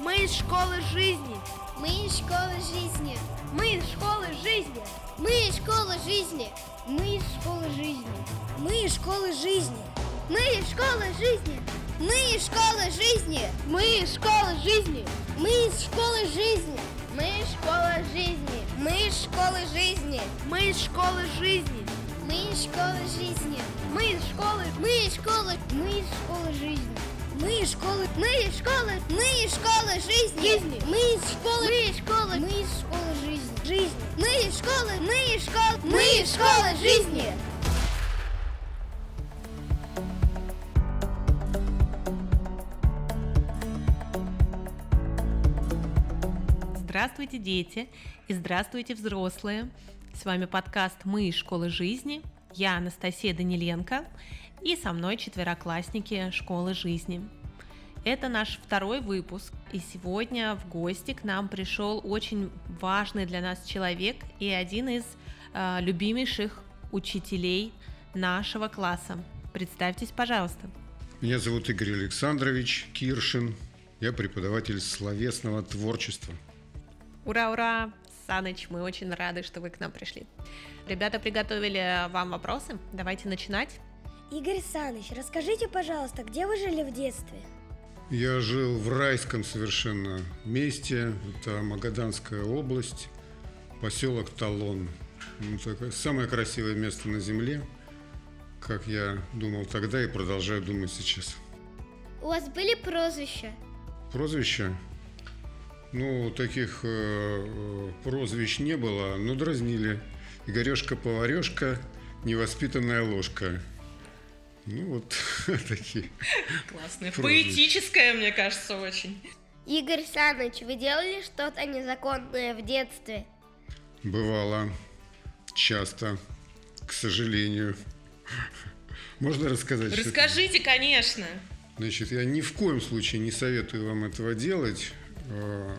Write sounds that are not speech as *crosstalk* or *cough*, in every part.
Мы из школы жизни. Мы из школы жизни. Мы из школы жизни. Мы из школы жизни. Мы из школы жизни. Мы из школы жизни. Мы из школы жизни. Мы из школы жизни. Мы из школы жизни. Мы из школы жизни. Мы из школы жизни. Мы из школы жизни. Мы из школы жизни. Мы из школы жизни. Мы из школы. Мы из школы. Мы из школы жизни. Мы из школы. Мы из школы. Мы из школы жизни. Жизни. Мы из школы. Мы из школы. Мы из школы жизни. Жизни. Мы из школы. Мы из школы. Мы из школы жизни. Здравствуйте, дети, и здравствуйте, взрослые. С вами подкаст «Мы из школы жизни». Я Анастасия Даниленко, и со мной четвероклассники школы жизни. Это наш второй выпуск, и сегодня в гости к нам пришел очень важный для нас человек и один из э, любимейших учителей нашего класса. Представьтесь, пожалуйста. Меня зовут Игорь Александрович Киршин. Я преподаватель словесного творчества. Ура, ура! Саныч, мы очень рады, что вы к нам пришли. Ребята приготовили вам вопросы. Давайте начинать. Игорь Саныч, расскажите, пожалуйста, где вы жили в детстве? Я жил в райском совершенно месте. Это Магаданская область, поселок Талон. Ну, такое самое красивое место на земле, как я думал тогда и продолжаю думать сейчас. У вас были прозвища? Прозвища? Ну, таких э, э, прозвищ не было, но дразнили. Игорешка-поварешка, невоспитанная ложка. Ну, вот *laughs* такие. Классная. Прозвище. Поэтическая, мне кажется, очень. Игорь Саныч, вы делали что-то незаконное в детстве? Бывало часто, к сожалению. *laughs* Можно рассказать? Расскажите, конечно. Значит, я ни в коем случае не советую вам этого делать. А,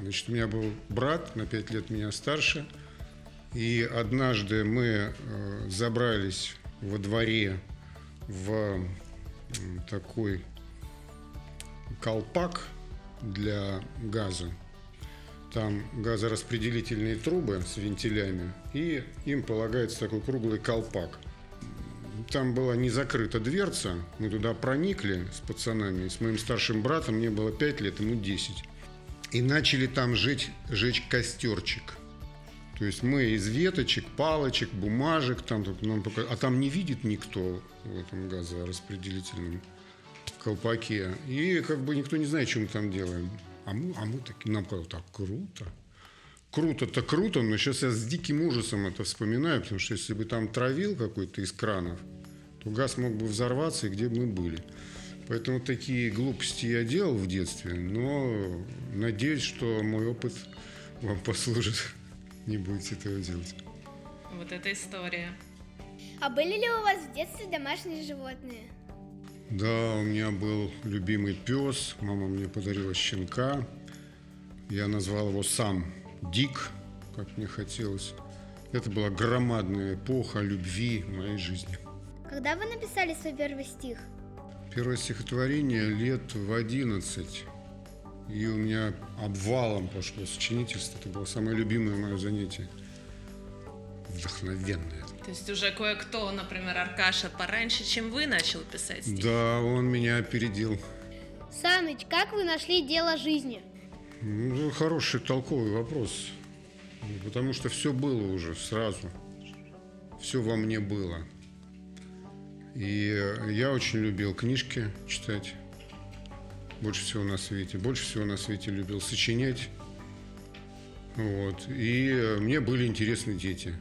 Значит, у меня был брат, на 5 лет меня старше. И однажды мы э, забрались во дворе в такой колпак для газа. Там газораспределительные трубы с вентилями, и им полагается такой круглый колпак. Там была не закрыта дверца, мы туда проникли с пацанами, с моим старшим братом, мне было 5 лет, ему 10. И начали там жечь, жечь костерчик. То есть мы из веточек, палочек, бумажек, там, нам пока- а там не видит никто в этом газораспределительном колпаке. И как бы никто не знает, что мы там делаем. А мы, а мы такие, нам казалось, так круто. Круто-то круто, но сейчас я с диким ужасом это вспоминаю, потому что если бы там травил какой-то из кранов, то газ мог бы взорваться, и где бы мы были. Поэтому такие глупости я делал в детстве, но надеюсь, что мой опыт вам послужит. Не будете этого делать. Вот эта история. А были ли у вас в детстве домашние животные? Да, у меня был любимый пес. Мама мне подарила щенка. Я назвал его сам Дик, как мне хотелось. Это была громадная эпоха любви в моей жизни. Когда вы написали свой первый стих? Первое стихотворение лет в 11. И у меня обвалом пошло сочинительство. Это было самое любимое мое занятие. Вдохновенное. То есть уже кое-кто, например, Аркаша, пораньше, чем вы, начал писать стихи. Да, он меня опередил. Саныч, как вы нашли дело жизни? Ну, хороший, толковый вопрос. Потому что все было уже сразу. Все во мне было. И я очень любил книжки читать. Больше всего на свете. Больше всего на свете любил сочинять. Вот. И э, мне были интересны дети.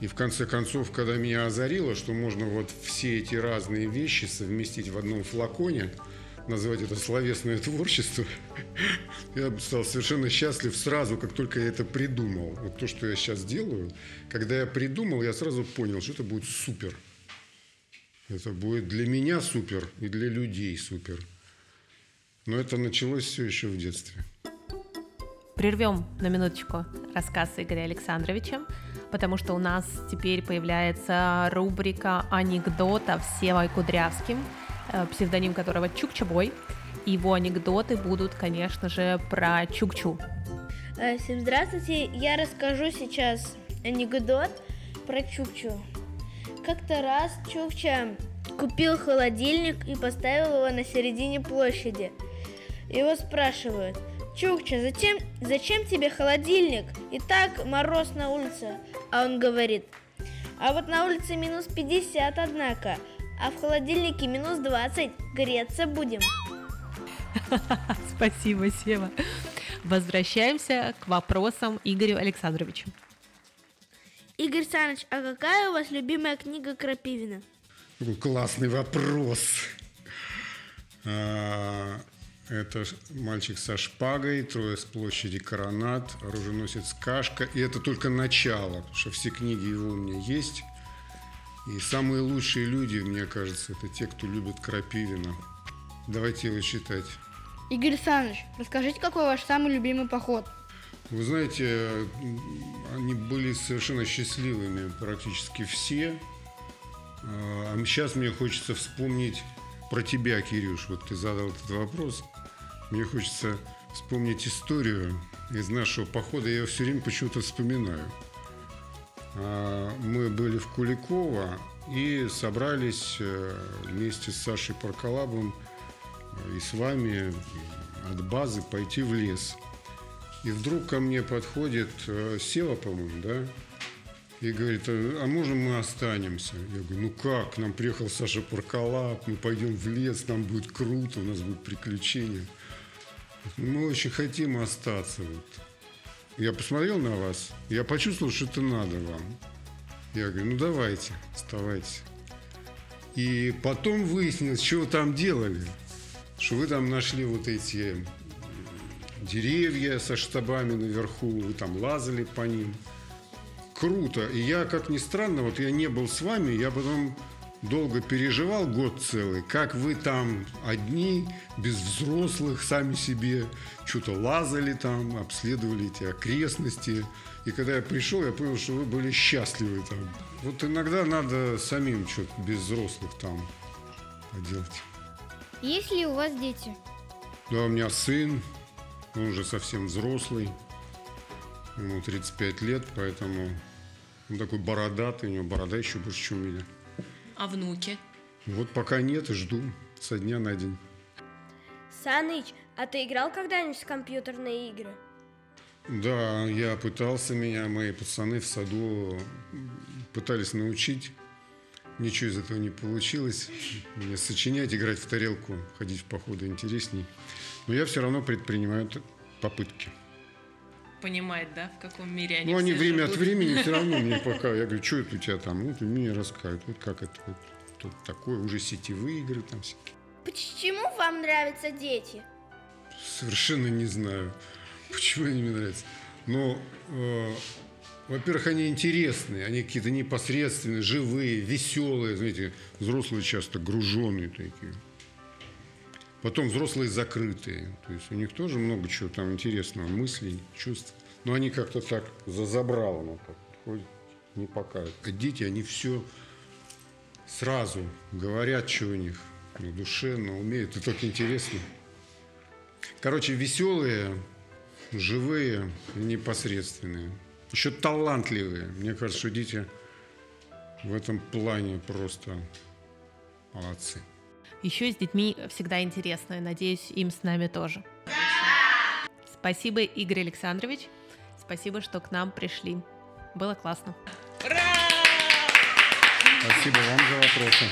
И в конце концов, когда меня озарило, что можно вот все эти разные вещи совместить в одном флаконе, назвать это словесное творчество, *laughs* я стал совершенно счастлив сразу, как только я это придумал. Вот то, что я сейчас делаю, когда я придумал, я сразу понял, что это будет супер. Это будет для меня супер и для людей супер. Но это началось все еще в детстве. Прервем на минуточку рассказ Игоря Александровича, потому что у нас теперь появляется рубрика анекдотов с Севой Кудрявским, э, псевдоним которого Чукчабой. Его анекдоты будут, конечно же, про Чукчу. Э, Всем здравствуйте, я расскажу сейчас анекдот про Чукчу. Как-то раз Чукча купил холодильник и поставил его на середине площади. Его спрашивают, Чукча, зачем, зачем тебе холодильник? И так мороз на улице. А он говорит, а вот на улице минус 50, однако, а в холодильнике минус 20, греться будем. *laughs* Спасибо, Сева. Возвращаемся к вопросам Игорю Александровичу. Игорь Саныч, а какая у вас любимая книга Крапивина? Такой классный вопрос. А, Это мальчик со шпагой, трое с площади Коронат, оруженосец Кашка. И это только начало, потому что все книги его у меня есть. И самые лучшие люди, мне кажется, это те, кто любит Крапивина. Давайте его читать. Игорь Александрович, расскажите, какой ваш самый любимый поход? Вы знаете, м, они были совершенно счастливыми практически все. А сейчас мне хочется вспомнить про тебя, Кирюш. Вот ты задал этот вопрос. Мне хочется вспомнить историю из нашего похода. Я ее все время почему-то вспоминаю. А, Мы были в Куликово и собрались э, вместе с Сашей Паркалабом э, и с вами от базы пойти в лес. И вдруг ко мне подходит э, Сева, по-моему, да, и говорит, а а можно мы останемся? Я говорю, ну как, нам приехал Саша Паркалап, мы пойдем в лес, нам будет круто, у нас будут приключения. Мы очень хотим остаться. Вот. Я посмотрел на вас, я почувствовал, что это надо вам. Я говорю, ну давайте, оставайтесь. И потом выяснилось, что вы там делали. Что вы там нашли вот эти деревья со штабами наверху, вы там лазали по ним. Круто. И я, как ни странно, вот я не был с вами, я потом долго переживал год целый, как вы там одни, без взрослых, сами себе, что-то лазали там, обследовали эти окрестности. И когда я пришел, я понял, что вы были счастливы там. Вот иногда надо самим что-то без взрослых там поделать. Есть ли у вас дети? Да, у меня сын, он уже совсем взрослый, ему 35 лет, поэтому он такой бородатый, у него борода еще больше, чем у меня. А внуки? Вот пока нет, и жду со дня на день. Саныч, а ты играл когда-нибудь в компьютерные игры? Да, я пытался, меня мои пацаны в саду пытались научить. Ничего из этого не получилось. Мне сочинять, играть в тарелку, ходить в походы интересней. Но я все равно предпринимаю попытки. Понимает, да, в каком мире они Ну, они все время живут? от времени все равно мне *laughs* пока. Я говорю, что это у тебя там? Вот мне рассказывают, вот как это вот тут такое, уже сетевые игры там всякие. Почему вам нравятся дети? Совершенно не знаю, *laughs* почему они мне нравятся. Но, э, во-первых, они интересные, они какие-то непосредственные, живые, веселые. Знаете, взрослые часто груженные такие. Потом взрослые закрытые. То есть у них тоже много чего там интересного, мыслей, чувств. Но они как-то так за забралом так ходят, не покажут. А дети, они все сразу говорят, что у них на душе, на уме. Это так интересно. Короче, веселые, живые и непосредственные. Еще талантливые. Мне кажется, что дети в этом плане просто молодцы. Еще с детьми всегда интересно, и надеюсь, им с нами тоже. Спасибо, Игорь Александрович. Спасибо, что к нам пришли. Было классно. Ура! Спасибо вам за вопросы.